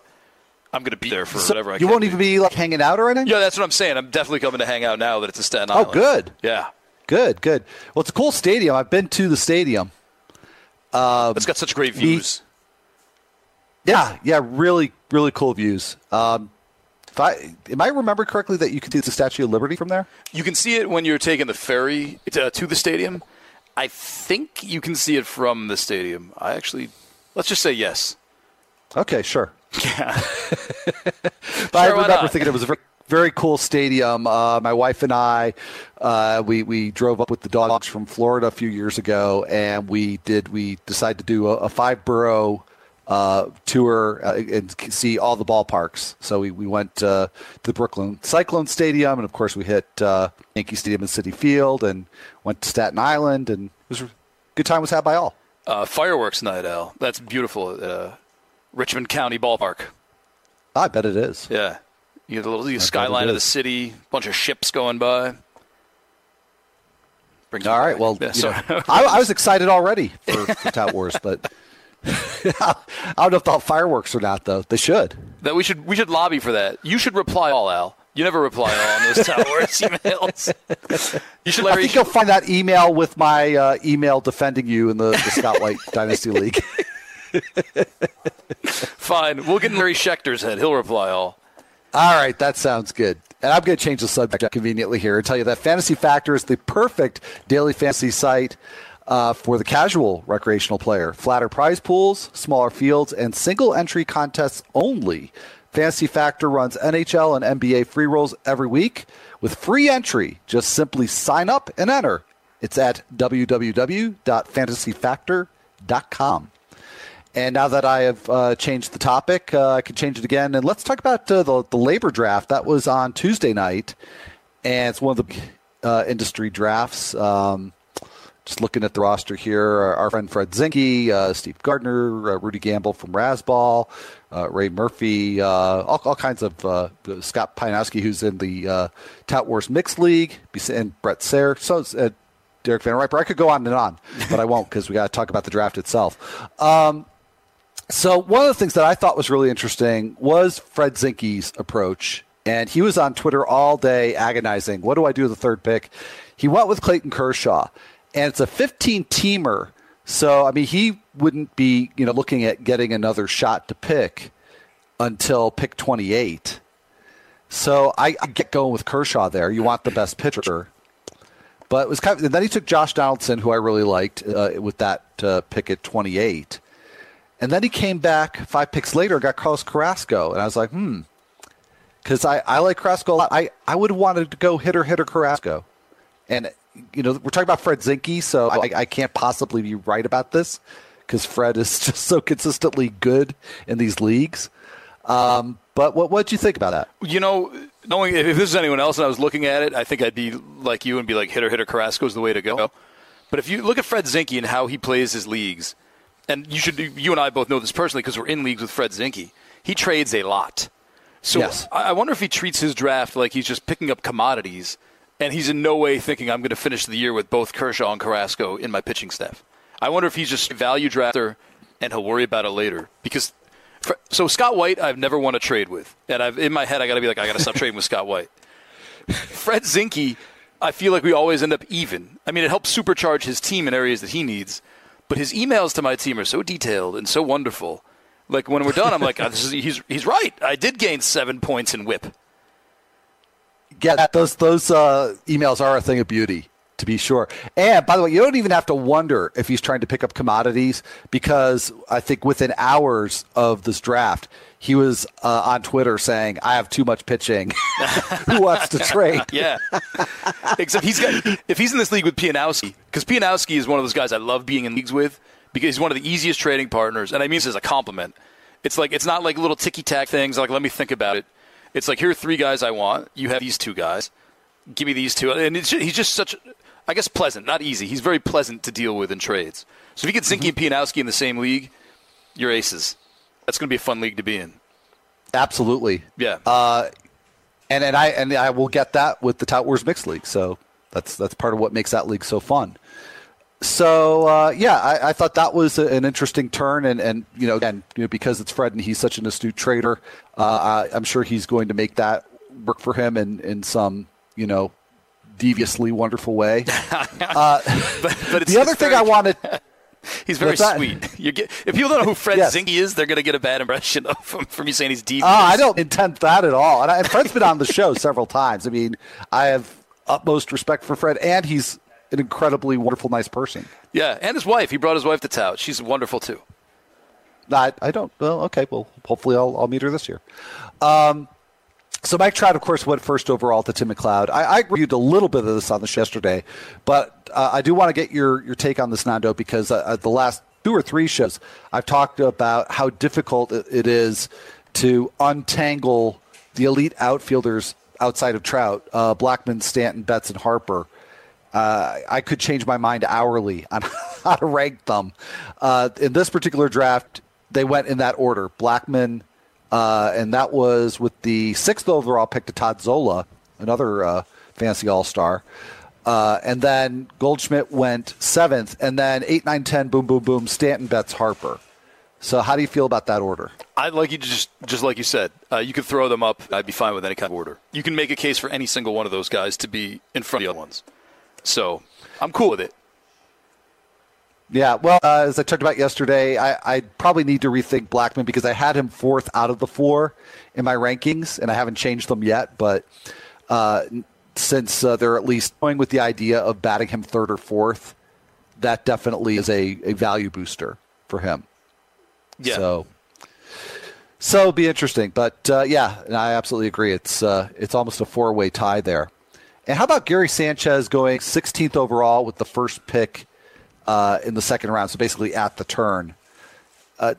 I'm going to be there for So whatever I you won't even be like hanging out or anything. Yeah, that's what I'm saying. I'm definitely coming to hang out now that it's in Staten Oh, good. Yeah, Good, good. Well, it's a cool stadium. I've been to the stadium. it's got such great views. Yeah, yeah, really, really cool views. Um, if I am I remember correctly that you can see the Statue of Liberty from there? You can see it when you're taking the ferry to, to the stadium. I think you can see it from the stadium. I actually, let's just say yes. Okay, sure. Yeah. But I Sure, why remember thinking it was a very, very cool stadium. Uh, my wife and I, uh, we we drove up with the dogs from Florida a few years ago, and we did we decided to do a, a five borough uh, tour uh, and see all the ballparks. So we we went uh, to the Brooklyn Cyclone Stadium, and of course we hit uh, Yankee Stadium and Citi Field, and went to Staten Island, and it was a good time was had by all. Uh, fireworks night, Al. That's beautiful at uh, Richmond County Ballpark. I bet it is. Yeah. You get the little the skyline of the city, bunch of ships going by. Brings All right. back. Well, Yeah, know, I, I was excited already for, for Tout Wars, but I don't know if they'll fireworks or not. Though they should. that we should we should lobby for that. You should reply all, Al. You never reply all on those towers emails. You should I think you'll find that email with my uh, email defending you in the, the Scott White Dynasty League. Fine. We'll get in Larry Schechter's head. He'll reply all. All right, that sounds good. And I'm going to change the subject conveniently here and tell you that Fantasy Factor is the perfect daily fantasy site uh, for the casual recreational player. Flatter prize pools, smaller fields, and single entry contests only. Fantasy Factor runs NHL and NBA free rolls every week with free entry. Just simply sign up and enter. It's at www.fantasyfactor.com. And now that I have uh, changed the topic, uh, I can change it again. And let's talk about uh, the, the labor draft. That was on Tuesday night, and it's one of the uh, industry drafts. Um, just looking at the roster here, our, friend Fred Zinkie, uh, Steve Gardner, uh, Rudy Gamble from Razzball, uh, Ray Murphy, uh, all, all kinds of uh, Scott Pianowski, who's in the uh, Tout Wars Mixed League, and Brett Sayre. So uh, Derek Van Riper. I could go on and on, but I won't because we got to talk about the draft itself. Um, so one of the things that I thought was really interesting was Fred Zinkie's approach, and he was on Twitter all day agonizing. What do I do with the third pick? He went with Clayton Kershaw, and it's a 15 teamer. So I mean, he wouldn't be you know looking at getting another shot to pick until pick 28. So I, I get going with Kershaw there. You want the best pitcher. But it was kind of, then he took Josh Donaldson, who I really liked, uh, with that uh, pick at 28. And then he came back five picks later, got Carlos Carrasco, and I was like, hmm, because I, I like Carrasco a lot. I, I would have wanted to go hitter hitter Carrasco, and you know we're talking about Fred Zinkie, so I, I can't possibly be right about this because Fred is just so consistently good in these leagues. Um, but what what do you think about that? You know, knowing if this is anyone else and I was looking at it, I think I'd be like you and be like hitter hitter Carrasco is the way to go. But if you look at Fred Zinkie and how he plays his leagues, and you should you and I both know this personally because we're in leagues with Fred Zinkie. He trades a lot. So Yes. I I wonder if he treats his draft like he's just picking up commodities, and he's in no way thinking I'm going to finish the year with both Kershaw and Carrasco in my pitching staff. I wonder if he's just value drafter, and he'll worry about it later. Because for, so Scott White, I've never won a trade with, and I've in my head I got to be like I got to stop trading with Scott White. Fred Zinkie, I feel like we always end up even. I mean, it helps supercharge his team in areas that he needs, but his emails to my team are so detailed and so wonderful. Like when we're done, I'm like, "Oh, is, he's he's right. I did gain seven points in WHIP. Yeah, those those uh, emails are a thing of beauty, to be sure. And by the way, you don't even have to wonder if he's trying to pick up commodities because I think within hours of this draft, he was uh, on Twitter saying, "I have too much pitching. Who wants to trade?" Yeah. Except he's got if he's in this league with Pianowski, Because Pianowski is one of those guys I love being in leagues with because he's one of the easiest trading partners, and I mean this as a compliment. It's like it's not like little ticky tack things. Like let me think about it. It's like here are three guys I want. You have these two guys. Give me these two, and it's, he's just such, I guess, pleasant, not easy. He's very pleasant to deal with in trades. So if you get Zinkie and Pianowski in the same league, you're aces. That's going to be a fun league to be in. Absolutely. Yeah. Uh, and and I and I will get that with the Tout Wars Mixed League. So that's that's part of what makes that league so fun. So uh, yeah, I, I, thought that was an interesting turn, and, and you know, again, you know, because it's Fred and he's such an astute trader, uh, I, am sure he's going to make that work for him in, in some you know deviously wonderful way. Uh, but, but the other thing I wanted. He's very sweet. Get, if people don't know who Fred yes. Zinkie is, they're going to get a bad impression of him from you saying he's devious. Uh, I don't intend that at all. And, I, and Fred's been on the show several times. I mean, I have utmost respect for Fred, and he's an incredibly wonderful, nice person. Yeah, and his wife. He brought his wife to Tout. She's wonderful too. I, I don't. Well, okay. Well, hopefully I'll, I'll meet her this year. Um, so Mike Trout, of course, went first overall to Tim McLeod. I, I reviewed a little bit of this on the show yesterday, but uh, I do want to get your, your take on this, Nando, because uh, the last two or three shows I've talked about how difficult it is to untangle the elite outfielders outside of Trout, uh, Blackmon, Stanton, Betts, and Harper. Uh, I could change my mind hourly on how to rank them. Uh, in this particular draft, they went in that order: Blackmon, uh, and that was with the sixth overall pick to Todd Zola, another uh, fancy All Star. Uh, and then Goldschmidt went seventh, and then eight, nine, ten, boom, boom, boom, Stanton, Betts, Harper. So, how do you feel about that order? I'd like you to just, just like you said, uh, you could throw them up. I'd be fine with any kind of order. You can make a case for any single one of those guys to be in front of the other ones. So, I'm cool with it. Yeah, well, uh, as I talked about yesterday, I, I probably need to rethink Blackmon because I had him fourth out of the four in my rankings, and I haven't changed them yet. But uh, since uh, they're at least going with the idea of batting him third or fourth, that definitely is a, a value booster for him. Yeah. So, so be interesting. But uh, yeah, I absolutely agree. It's uh, it's almost a four way tie there. And how about Gary Sanchez going 16th overall with the first pick? uh, in the second round, so basically at the turn. Uh,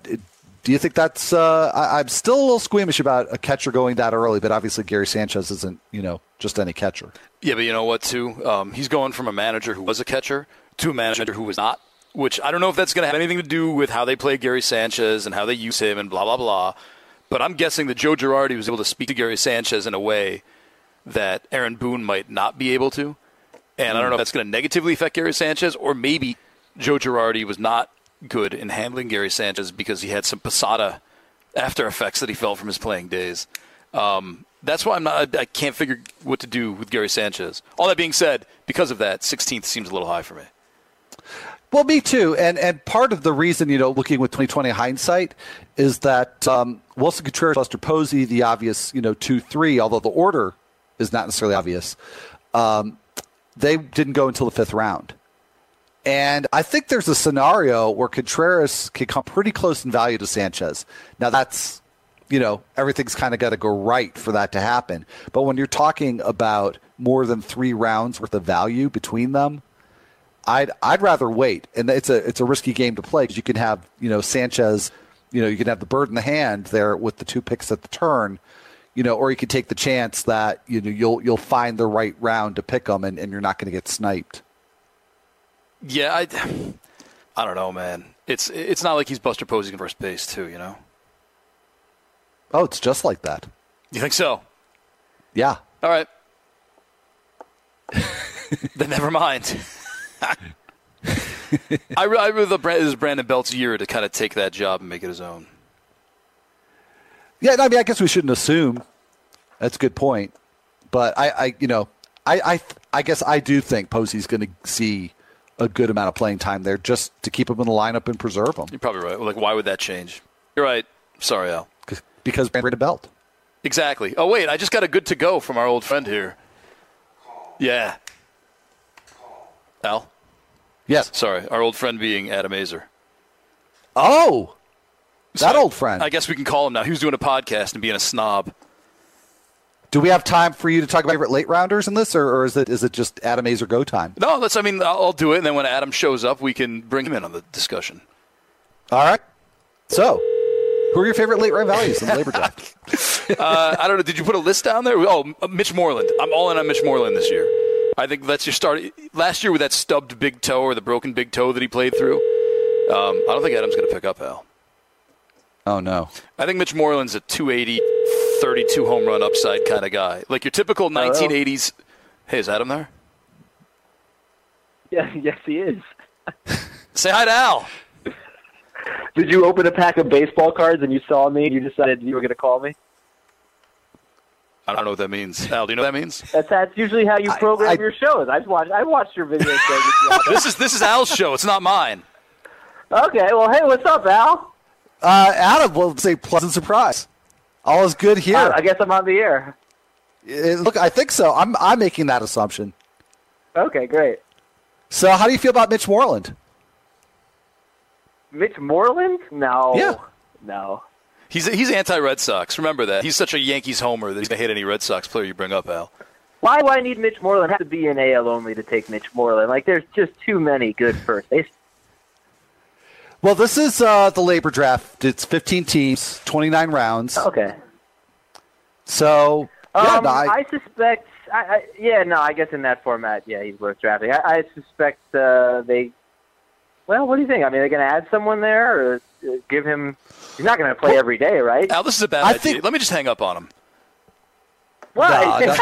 do you think that's? Uh, I, am still a little squeamish about a catcher going that early, but obviously Gary Sanchez isn't, you know, just any catcher. Yeah, but you know what? Too, um, he's going from a manager who was a catcher to a manager who was not. Which I don't know if that's going to have anything to do with how they play Gary Sanchez and how they use him and blah blah blah. But I'm guessing that Joe Girardi was able to speak to Gary Sanchez in a way that Aaron Boone might not be able to. And I don't know if that's going to negatively affect Gary Sanchez or maybe Joe Girardi was not good in handling Gary Sanchez because he had some Posada after effects that he felt from his playing days. Um, that's why I'm not. I can't figure what to do with Gary Sanchez. All that being said, because of that, 16th seems a little high for me. Well, me too. And and part of the reason, you know, looking with 2020 hindsight, is that um, Willson Contreras, Buster Posey, the obvious, you know, two three. Although the order is not necessarily obvious, um, they didn't go until the fifth round. And I think there's a scenario where Contreras can come pretty close in value to Sanchez. Now, that's, you know, everything's kind of got to go right for that to happen. But when you're talking about more than three rounds worth of value between them, I'd I'd rather wait, and it's a it's a risky game to play because you can have you know Sanchez, you know you can have the bird in the hand there with the two picks at the turn, you know, or you can take the chance that you know you'll you'll find the right round to pick them, and, and you're not going to get sniped. Yeah, I, I don't know, man. It's it's not like he's Buster Posey in first base too, you know. Oh, it's just like that. You think so? Yeah. All right. then never mind. I, I really thought this is Brandon Belt's year to kind of take that job and make it his own. Yeah, I mean, I guess we shouldn't assume. That's a good point, but I, I you know, I, I, I guess I do think Posey's going to see a good amount of playing time there just to keep him in the lineup and preserve him. You're probably right. Like, why would that change? You're right. Sorry, Al. Because Brandon Belt. Exactly. Oh, wait. I just got a good to go from our old friend here. Yeah. Al? Yes. Sorry. Our old friend being Adam Aizer. Oh. That so old friend. I guess we can call him now. He was doing a podcast and being a snob. Do we have time for you to talk about your favorite late rounders in this, or, or is it is it just Adam Aizer go time? No, let's. I mean, I'll, I'll do it, and then when Adam shows up, we can bring him in on the discussion. All right. So, who are your favorite late round values in the labor draft? uh, I don't know. Did you put a list down there? Oh, Mitch Moreland. I'm all in on Mitch Moreland this year. I think that's your start. Last year with that stubbed big toe or the broken big toe that he played through, um, I don't think Adam's going to pick up Al. Oh no. I think Mitch Moreland's a 280, 32 home run upside kind of guy. Like your typical 1980s. Hey, is Adam there? Yeah, yes, he is. Say hi to Al. Did you open a pack of baseball cards and you saw me and you decided you were going to call me? I don't know what that means. Al, do you know what that means? That's that's usually how you program I- your shows. I've watched I watched your video segments. this is this is Al's show. It's not mine. okay, well, hey, what's up, Al? Uh, Adam will say pleasant surprise. All is good here. Uh, I guess I'm on the air. Uh, look, I think so. I'm I'm making that assumption. Okay, great. So, how do you feel about Mitch Moreland? Mitch Moreland? No. Yeah. No. He's he's anti Red Sox. Remember that. He's such a Yankees homer that he's gonna hit any Red Sox player you bring up, Al. Why do I need Mitch Moreland? I have to be in AL only to take Mitch Moreland. Like, there's just too many good first base. Well, this is uh, the labor draft. It's 15 teams, 29 rounds. Okay. So, yeah, Um, no, I- I, suspect. I, I, yeah, no, I guess in that format, yeah, he's worth drafting. I, I suspect uh, they. Well, what do you think? I mean, are they're going to add someone there, or uh, give him? He's not going to play every day, right? Al, this is a bad I idea. think- Let me just hang up on him. Why? No,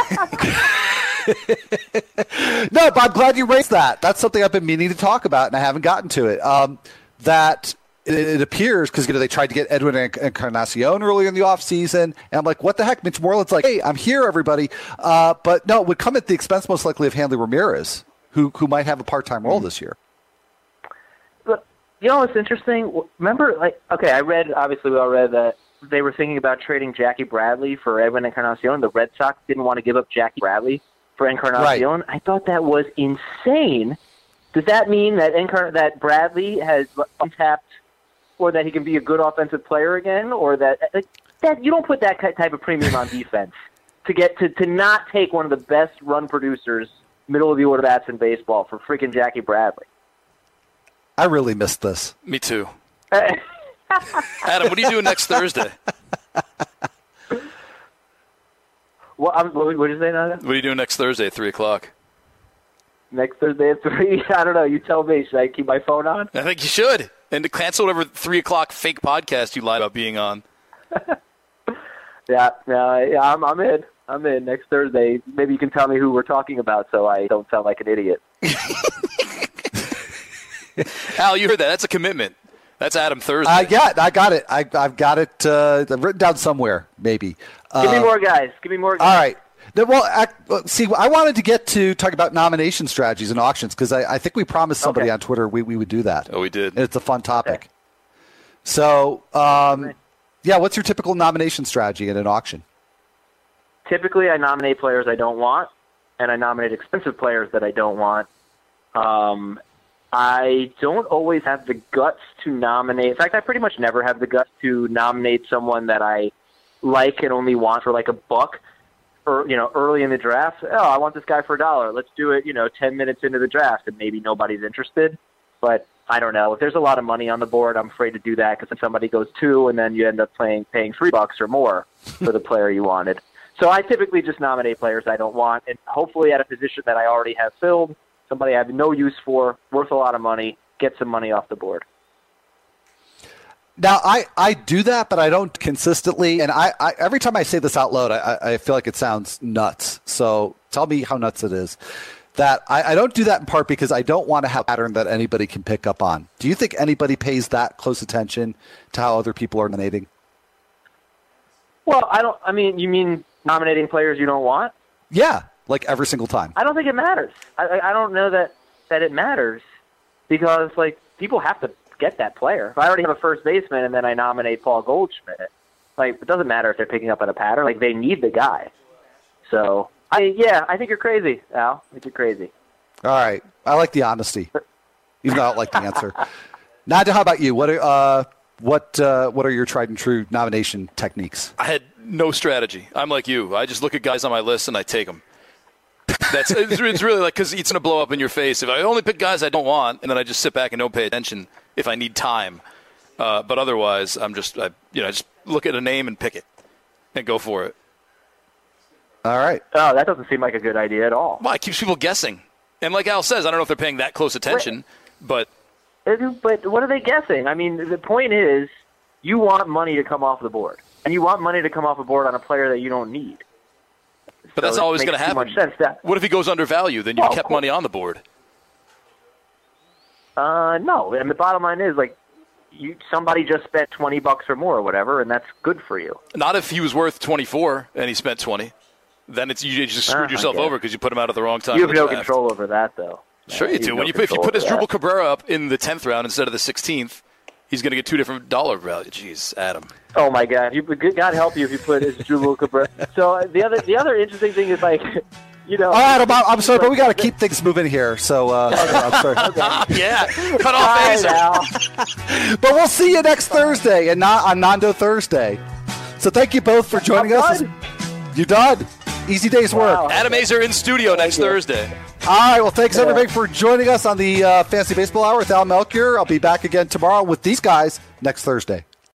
no, but I'm glad you raised that. That's something I've been meaning to talk about, and I haven't gotten to it. Um, that it, it appears because you know they tried to get Edwin Enc- Encarnacion earlier in the offseason, and I'm like, what the heck? Mitch Moreland's like, hey, I'm here, everybody. Uh, but no, it would come at the expense most likely of Hanley Ramirez, who who might have a part time role Hmm. this year. Look, you know what's interesting? Remember, like, okay, I read. Obviously, we all read that they were thinking about trading Jackie Bradley for Edwin Encarnacion. The Red Sox didn't want to give up Jackie Bradley for Encarnacion. I thought that was insane. Does that mean that Encar- that Bradley has untapped, or that he can be a good offensive player again, or that like, that you don't put that type of premium on defense to get to to not take one of the best run producers, middle of the order bats in baseball for freaking Jackie Bradley. I really missed this. Me too. Adam, what are you doing next Thursday? What, um, what, what did you say now? What are you doing next Thursday at three o'clock? Next Thursday at 3? I don't know. You tell me. Should I keep my phone on? I think you should. And to cancel whatever three o'clock fake podcast you lied about being on. Yeah, yeah, yeah I'm, I'm in. I'm in next Thursday. Maybe you can tell me who we're talking about so I don't sound like an idiot. Al, you heard that. That's a commitment. That's Adam Thursday. Uh, yeah, I got it. I, I've got it uh, written down somewhere, maybe. Uh, Give me more guys. Give me more guys. All right. No, well, I, see, I wanted to get to talk about nomination strategies and auctions because I, I think we promised somebody Okay. on Twitter we, we would do that. oh, we did. And it's a fun topic. So, um, yeah, what's your typical nomination strategy in an auction? Typically, I nominate players I don't want, and I nominate expensive players that I don't want. Um, I don't always have the guts to nominate. In fact, I pretty much never have the guts to nominate someone that I like and only want for like a buck. Or you know, early in the draft, oh, I want this guy for a dollar. Let's do it. You know, ten minutes into the draft, and maybe nobody's interested. But I don't know if there's a lot of money on the board. I'm afraid to do that because if somebody goes two, and then you end up playing paying three bucks or more for the player you wanted. So I typically just nominate players I don't want, and hopefully at a position that I already have filled, somebody I have no use for, worth a lot of money, get some money off the board. Now, I, I do that, but I don't consistently. And I, I every time I say this out loud, I, I- feel like it sounds nuts. So tell me how nuts it is. That I, I don't do that in part because I don't want to have a pattern that anybody can pick up on. Do you think anybody pays that close attention to how other people are nominating? Well, I don't. I mean, you mean nominating players you don't want? Yeah, like every single time. I don't think it matters. I, I I don't know that that it matters because like people have to get that player. If I already have a first baseman and then I nominate Paul Goldschmidt, like it doesn't matter if they're picking up on a pattern. Like they need the guy. So I yeah, I think you're crazy, Al. I think you're crazy. All right, I like the honesty, even though I don't like the answer. Nadia, how about you? What are, uh, what uh, what are your tried and true nomination techniques? I had no strategy. I'm like you. I just look at guys on my list and I take them. That's it's, it's really like because it's going to blow up in your face if I only pick guys I don't want, and then I just sit back and don't pay attention if I need time. Uh, but otherwise, I'm just I, you know I just look at a name and pick it and go for it. All right. Oh, that doesn't seem like a good idea at all. Well, it keeps people guessing. And like Al says, I don't know if they're paying that close attention, but But what are they guessing? I mean, the point is, you want money to come off the board, and you want money to come off the board on a player that you don't need. but that's So it always going to too happen. much sense that- What if he goes undervalued? Then you Well, kept course. money on the board. Uh, no, and the bottom line is like, you somebody just spent twenty bucks or more or whatever, and that's good for you. Not if he was worth 24 and he spent 20. Then it's you just screwed I yourself over because you put him out at the wrong time. you have no draft. control over that, though. Sure Yeah, you do. have When no you put, if you put Asdrubal. Cabrera up in the 10th round instead of the 16th, he's going to get two different dollar value. Jeez, Adam. Oh my God! You, God help you if you put his Drew Cabrera. So uh, the other the other interesting thing is like, you know. All right, I'm, I'm sorry, but we got to keep things moving here. So uh, I'm sorry. yeah, cut off Bye Aizer. But we'll see you next Thursday and not on Nando Thursday. So thank you both for joining I'm us. done. You done? Easy day's Wow. work. Adam Aizer in studio next you. Thursday. All right. Well, thanks everybody for joining us on the uh, Fantasy Baseball Hour with Al Melchior. I'll be back again tomorrow with these guys next Thursday.